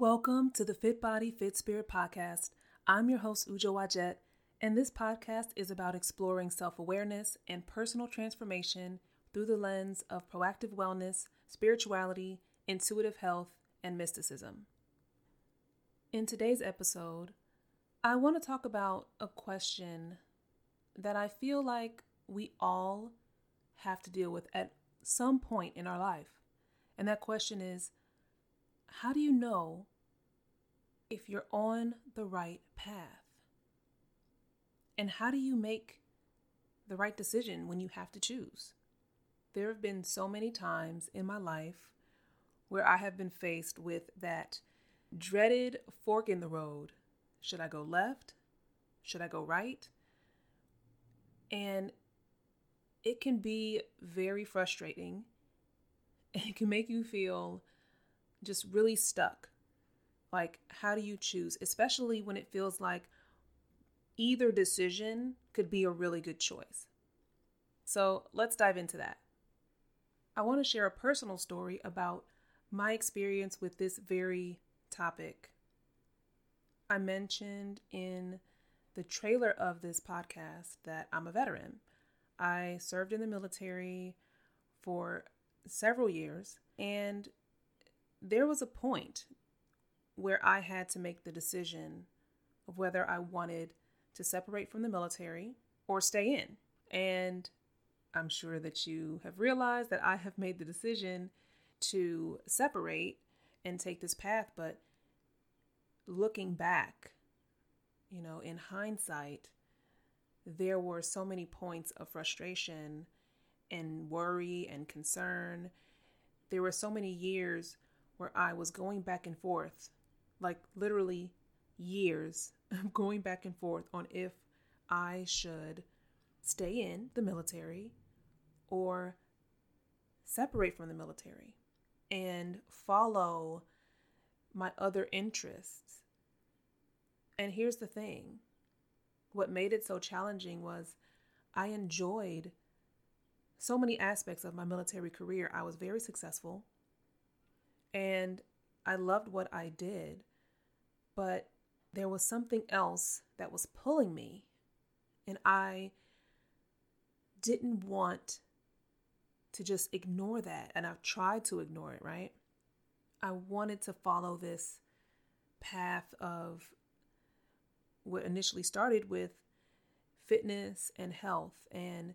Welcome to the Fit Body, Fit Spirit podcast. I'm your host, Ujo Wajet, and this podcast is about exploring self awareness and personal transformation through the lens of proactive wellness, spirituality, intuitive health, and mysticism. In today's episode, I want to talk about a question that I feel like we all have to deal with at some point in our life. And that question is how do you know if you're on the right path? And how do you make the right decision when you have to choose? There have been so many times in my life where I have been faced with that dreaded fork in the road. Should I go left? Should I go right? And it can be very frustrating. It can make you feel just really stuck. Like, how do you choose? Especially when it feels like either decision could be a really good choice. So, let's dive into that. I want to share a personal story about my experience with this very topic. I mentioned in the trailer of this podcast that I'm a veteran. I served in the military for several years, and there was a point where I had to make the decision of whether I wanted to separate from the military or stay in. And I'm sure that you have realized that I have made the decision to separate and take this path, but looking back, you know, in hindsight, there were so many points of frustration and worry and concern. There were so many years where I was going back and forth, like literally years of going back and forth on if I should stay in the military or separate from the military and follow my other interests. And here's the thing what made it so challenging was I enjoyed so many aspects of my military career. I was very successful and I loved what I did, but there was something else that was pulling me, and I didn't want to just ignore that. And I've tried to ignore it, right? I wanted to follow this path of what initially started with fitness and health and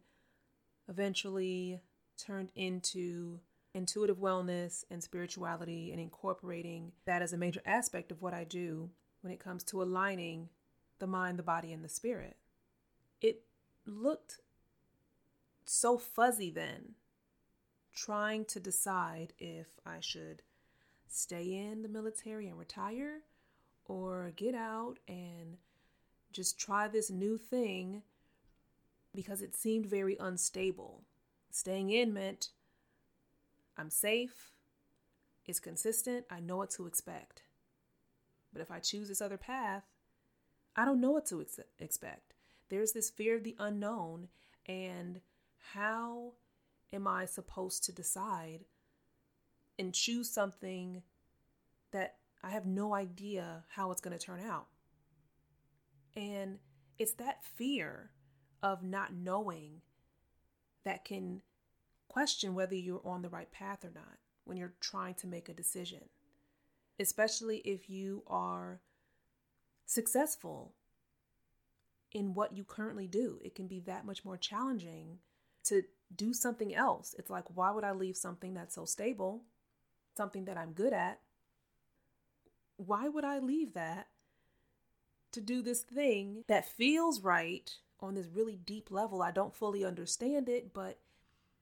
eventually turned into intuitive wellness and spirituality and incorporating that as a major aspect of what I do when it comes to aligning the mind, the body, and the spirit. It looked so fuzzy then, trying to decide if I should stay in the military and retire or get out and just try this new thing because it seemed very unstable. Staying in meant I'm safe, it's consistent, I know what to expect. But if I choose this other path, I don't know what to ex- expect. There's this fear of the unknown, and how am I supposed to decide and choose something that I have no idea how it's going to turn out? And it's that fear of not knowing that can question whether you're on the right path or not when you're trying to make a decision, especially if you are successful in what you currently do. It can be that much more challenging to do something else. It's like, why would I leave something that's so stable, something that I'm good at? Why would I leave that to do this thing that feels right on this really deep level. I don't fully understand it, but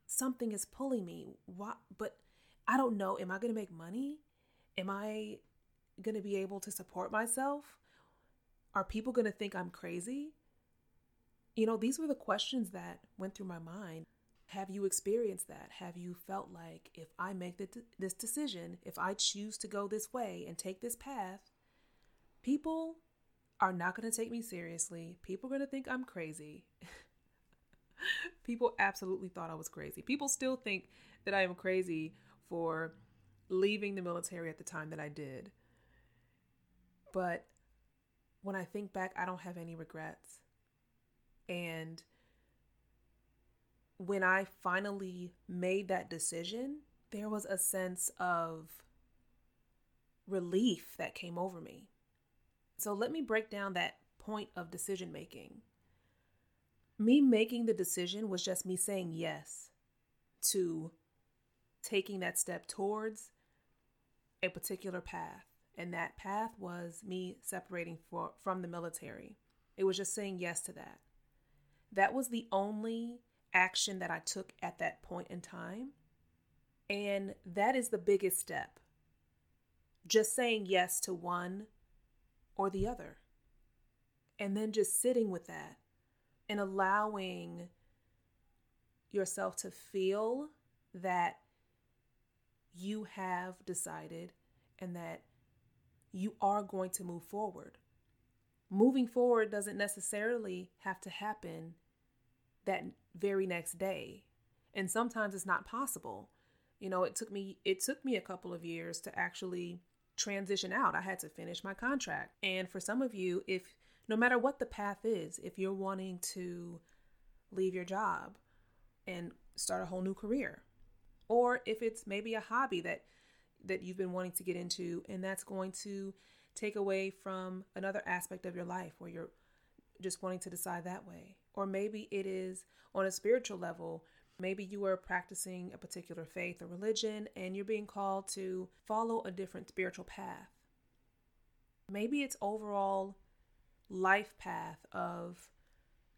something is pulling me. Why? but I don't know, am I going to make money? Am I going to be able to support myself? Are people going to think I'm crazy? You know, these were the questions that went through my mind. Have you experienced that? Have you felt like if I make this decision, if I choose to go this way and take this path, people are not going to take me seriously. People are going to think I'm crazy. People absolutely thought I was crazy. People still think that I am crazy for leaving the military at the time that I did. But when I think back, I don't have any regrets. And when I finally made that decision, there was a sense of relief that came over me. So let me break down that point of decision making. Me making the decision was just me saying yes to taking that step towards a particular path. And that path was me separating for, from the military. It was just saying yes to that. That was the only action that I took at that point in time. And that is the biggest step. Just saying yes to one or the other. And then just sitting with that and allowing yourself to feel that you have decided and that you are going to move forward. Moving forward doesn't necessarily have to happen that very next day. And sometimes it's not possible. You know, it took me it took me a couple of years to actually transition out. I had to finish my contract. And for some of you, if no matter what the path is, if you're wanting to leave your job and start a whole new career, or if it's maybe a hobby that that you've been wanting to get into and that's going to take away from another aspect of your life where you're just wanting to decide that way. Or maybe it is on a spiritual level. Maybe you are practicing a particular faith or religion and you're being called to follow a different spiritual path. Maybe it's overall life path of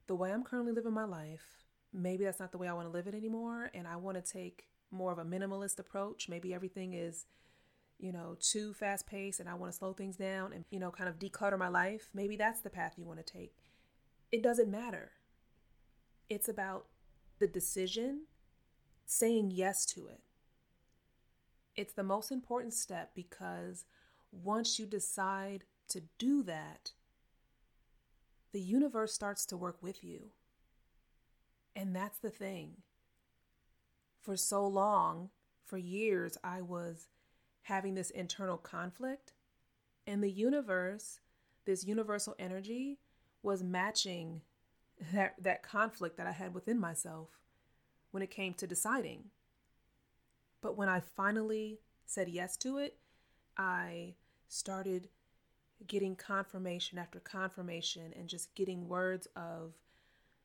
the way I'm currently living my life. Maybe that's not the way I want to live it anymore and I want to take more of a minimalist approach. Maybe everything is you know, too fast paced and I want to slow things down and, you know, kind of declutter my life, maybe that's the path you want to take. It doesn't matter. It's about the decision, saying yes to it. It's the most important step because once you decide to do that, the universe starts to work with you. And that's the thing. For so long, for years, I was having this internal conflict, and the universe, this universal energy, was matching that, that conflict that I had within myself when it came to deciding. But when I finally said yes to it, I started getting confirmation after confirmation and just getting words of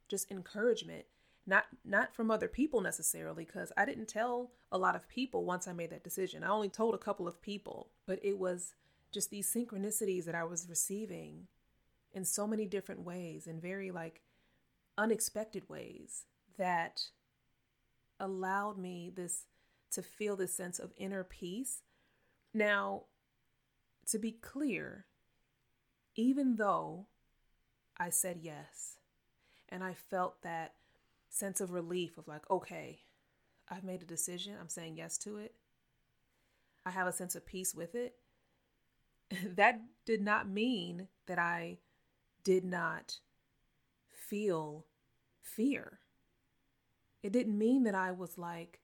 just encouragement not not from other people necessarily because I didn't tell a lot of people once I made that decision. I only told a couple of people, but it was just these synchronicities that I was receiving in so many different ways in very like unexpected ways that allowed me this to feel this sense of inner peace. Now, to be clear, even though I said yes and I felt that sense of relief of like, okay, I've made a decision. I'm saying yes to it. I have a sense of peace with it. that did not mean that I did not feel fear. It didn't mean that I was like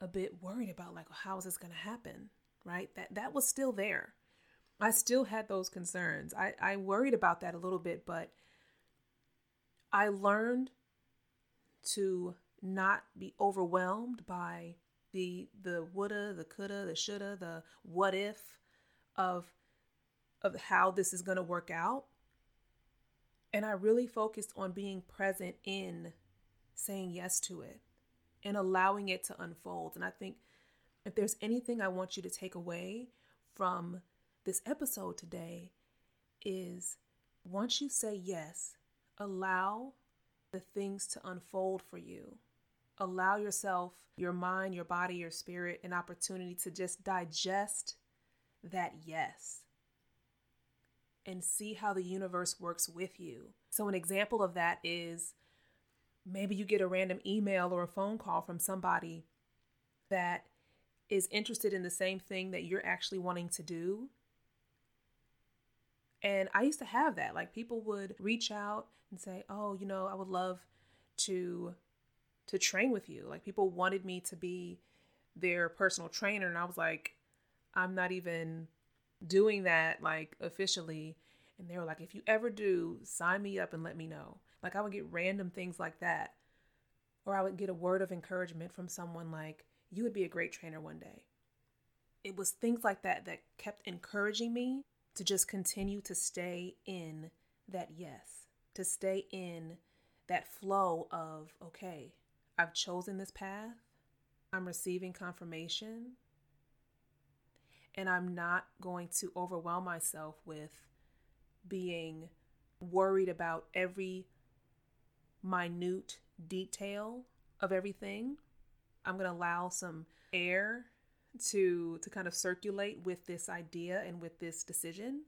a bit worried about like how is this going to happen, right? That that was still there. I still had those concerns. I I worried about that a little bit, but I learned to not be overwhelmed by the the woulda, the coulda, the shoulda, the what if of of how this is going to work out. And I really focused on being present in saying yes to it and allowing it to unfold. And I think if there's anything I want you to take away from this episode today is once you say yes, allow the things to unfold for you. Allow yourself, your mind, your body, your spirit, an opportunity to just digest that yes and see how the universe works with you. So, an example of that is maybe you get a random email or a phone call from somebody that is interested in the same thing that you're actually wanting to do. And I used to have that. Like people would reach out and say, "Oh, you know, I would love to to train with you." Like people wanted me to be their personal trainer and I was like, "I'm not even doing that like officially. And they were like, if you ever do, sign me up and let me know. Like I would get random things like that. Or I would get a word of encouragement from someone like, you would be a great trainer one day. It was things like that that kept encouraging me to just continue to stay in that yes, to stay in that flow of, okay, I've chosen this path, I'm receiving confirmation, and I'm not going to overwhelm myself with being worried about every minute detail of everything. I'm going to allow some air to to kind of circulate with this idea and with this decision.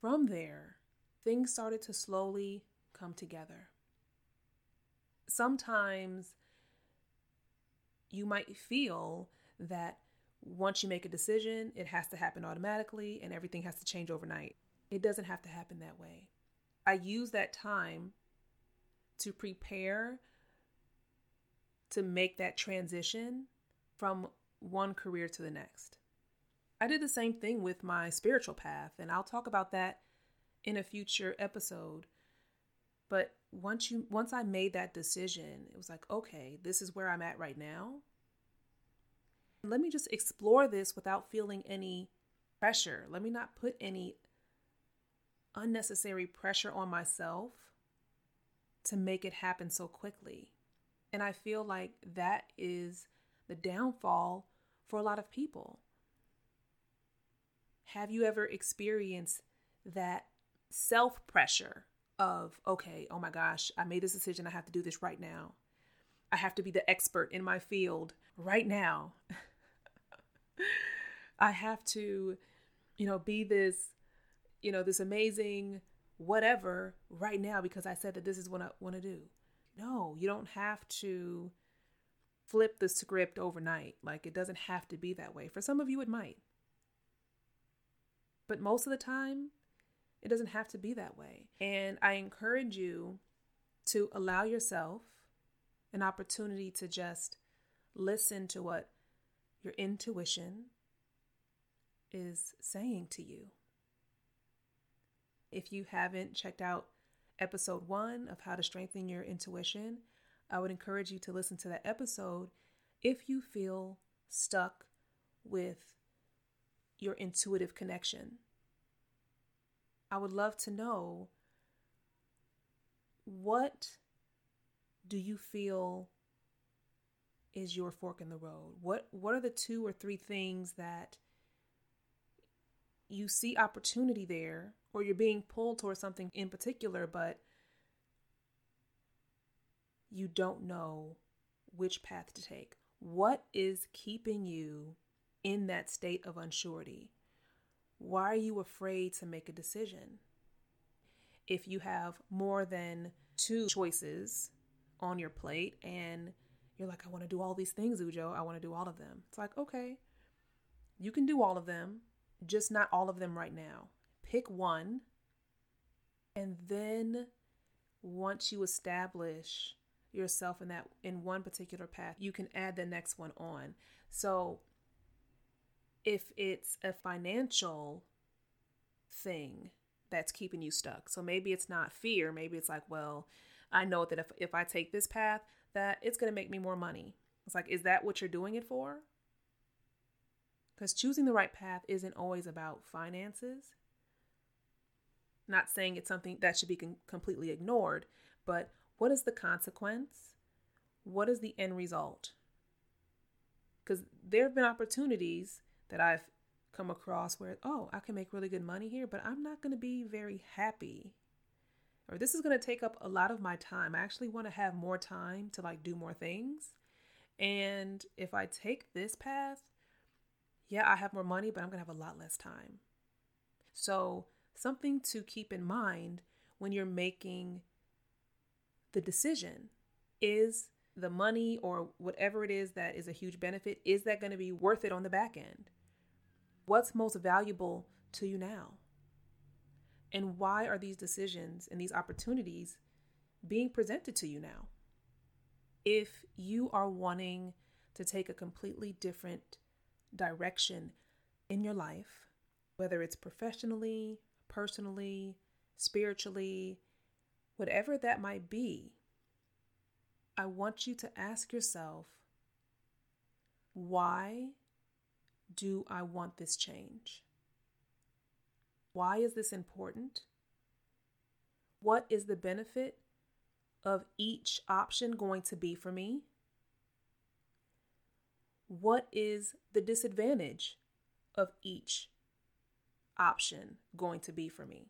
From there, things started to slowly come together. Sometimes you might feel that once you make a decision, it has to happen automatically and everything has to change overnight. It doesn't have to happen that way. I use that time to prepare to make that transition from one career to the next. I did the same thing with my spiritual path, and I'll talk about that in a future episode. But once you once I made that decision, it was like, okay, this is where I'm at right now. Let me just explore this without feeling any pressure. Let me not put any unnecessary pressure on myself to make it happen so quickly. And I feel like that is the downfall for a lot of people. Have you ever experienced that self pressure of, okay, oh my gosh, I made this decision. I have to do this right now. I have to be the expert in my field right now. I have to, you know, be this, you know, this amazing whatever right now because I said that this is what I want to do. No, you don't have to flip the script overnight. Like it doesn't have to be that way. For some of you, it might. But most of the time, it doesn't have to be that way. And I encourage you to allow yourself an opportunity to just listen to what your intuition is saying to you. If you haven't checked out episode one of How to Strengthen Your Intuition, I would encourage you to listen to that episode if you feel stuck with your intuitive connection. I would love to know what do you feel is your fork in the road? What what are the two or three things that you see opportunity there or you're being pulled towards something in particular but you don't know which path to take? What is keeping you in that state of unsurety? Why are you afraid to make a decision? If you have more than two choices on your plate and you're like, I want to do all these things, Ujo. I want to do all of them. It's like, okay, you can do all of them, just not all of them right now. Pick one. And then once you establish yourself in that in one particular path, you can add the next one on. So if it's a financial thing that's keeping you stuck. So maybe it's not fear, maybe it's like, well, I know that if if I take this path, that it's going to make me more money. It's like, is that what you're doing it for? Because choosing the right path isn't always about finances. Not saying it's something that should be completely ignored, but what is the consequence? What is the end result? Because there have been opportunities that I've come across where, oh, I can make really good money here, but I'm not going to be very happy or this is going to take up a lot of my time. I actually want to have more time to like do more things. And if I take this path, yeah, I have more money, but I'm going to have a lot less time. So, something to keep in mind when you're making the decision is the money or whatever it is that is a huge benefit, is that going to be worth it on the back end? What's most valuable to you now? And why are these decisions and these opportunities being presented to you now? If you are wanting to take a completely different direction in your life, whether it's professionally, personally, spiritually, whatever that might be, I want you to ask yourself why do I want this change? Why is this important? What is the benefit of each option going to be for me? What is the disadvantage of each option going to be for me?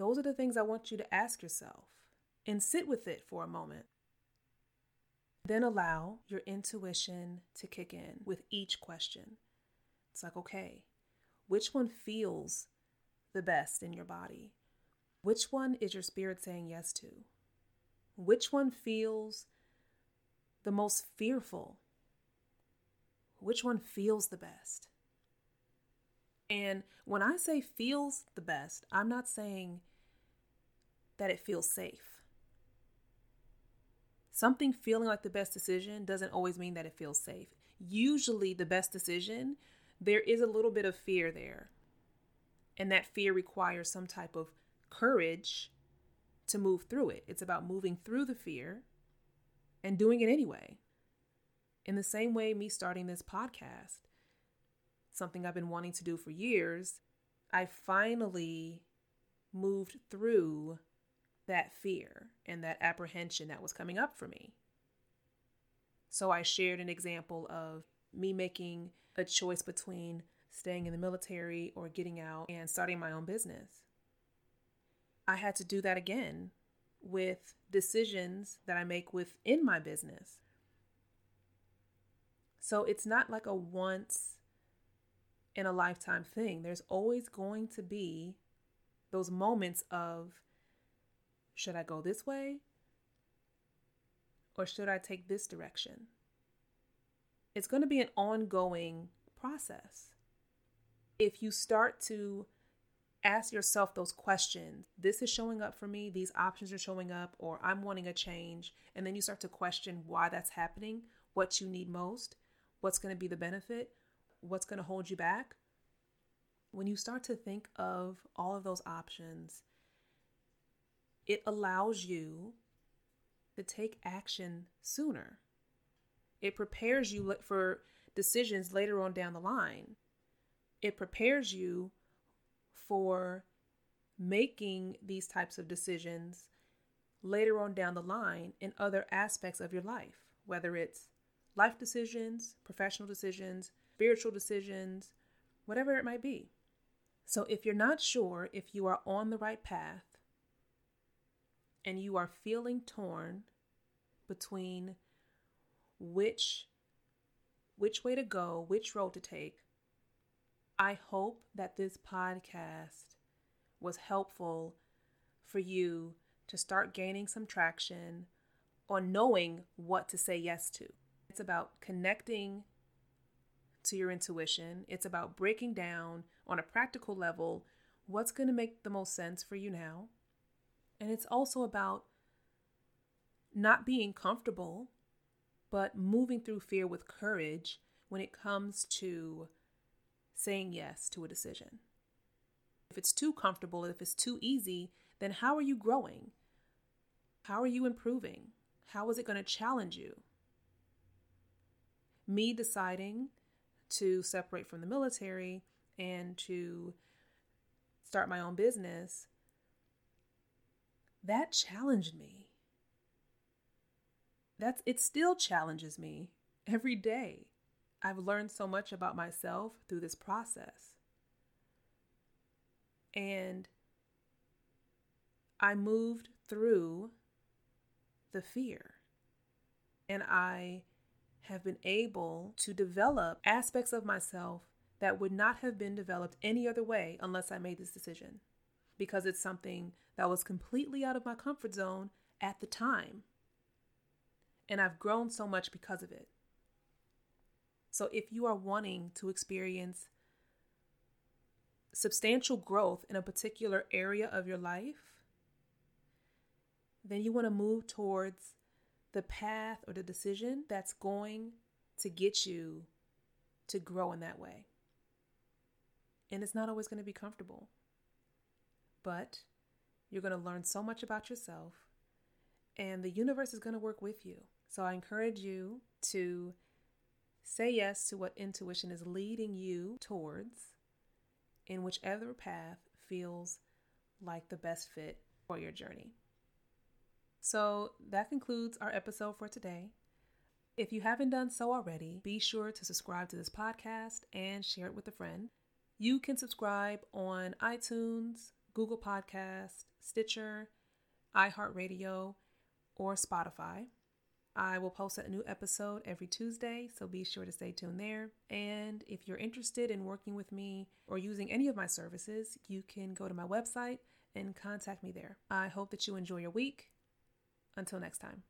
Those are the things I want you to ask yourself and sit with it for a moment. Then allow your intuition to kick in with each question. It's like, okay, which one feels the best in your body? Which one is your spirit saying yes to? Which one feels the most fearful? Which one feels the best? And when I say feels the best, I'm not saying that it feels safe. Something feeling like the best decision doesn't always mean that it feels safe. Usually, the best decision, there is a little bit of fear there. And that fear requires some type of courage to move through it. It's about moving through the fear and doing it anyway. In the same way, me starting this podcast, something I've been wanting to do for years, I finally moved through that fear and that apprehension that was coming up for me. So I shared an example of me making a choice between staying in the military or getting out and starting my own business. I had to do that again with decisions that I make within my business. So it's not like a once in a lifetime thing. There's always going to be those moments of should I go this way or should I take this direction? It's going to be an ongoing process. If you start to ask yourself those questions. This is showing up for me, these options are showing up, or I'm wanting a change. And then you start to question why that's happening, what you need most, what's going to be the benefit, what's going to hold you back. When you start to think of all of those options, it allows you to take action sooner. It prepares you for decisions later on down the line. It prepares you for making these types of decisions later on down the line in other aspects of your life, whether it's life decisions, professional decisions, spiritual decisions, whatever it might be. So, if you're not sure if you are on the right path and you are feeling torn between which which way to go, which road to take, I hope that this podcast was helpful for you to start gaining some traction on knowing what to say yes to. It's about connecting to your intuition, it's about breaking down on a practical level what's going to make the most sense for you now. And it's also about not being comfortable, but moving through fear with courage when it comes to saying yes to a decision. If it's too comfortable, if it's too easy, then how are you growing? How are you improving? How is it going to challenge you? Me deciding to separate from the military and to start my own business, that challenged me. That's it still challenges me every day. I've learned so much about myself through this process. And I moved through the fear. And I have been able to develop aspects of myself that would not have been developed any other way unless I made this decision. Because it's something that was completely out of my comfort zone at the time. And I've grown so much because of it. So, if you are wanting to experience substantial growth in a particular area of your life, then you want to move towards the path or the decision that's going to get you to grow in that way. and it's not always going to be comfortable. But you're going to learn so much about yourself, and the universe is going to work with you. So I encourage you to say yes to what intuition is leading you towards in whichever path feels like the best fit for your journey. So that concludes our episode for today. If you haven't done so already, be sure to subscribe to this podcast and share it with a friend. You can subscribe on iTunes, Google Podcast, Stitcher, iHeartRadio, or Spotify. I will post a new episode every Tuesday, so be sure to stay tuned there. And if you're interested in working with me or using any of my services, you can go to my website and contact me there. I hope that you enjoy your week. Until next time.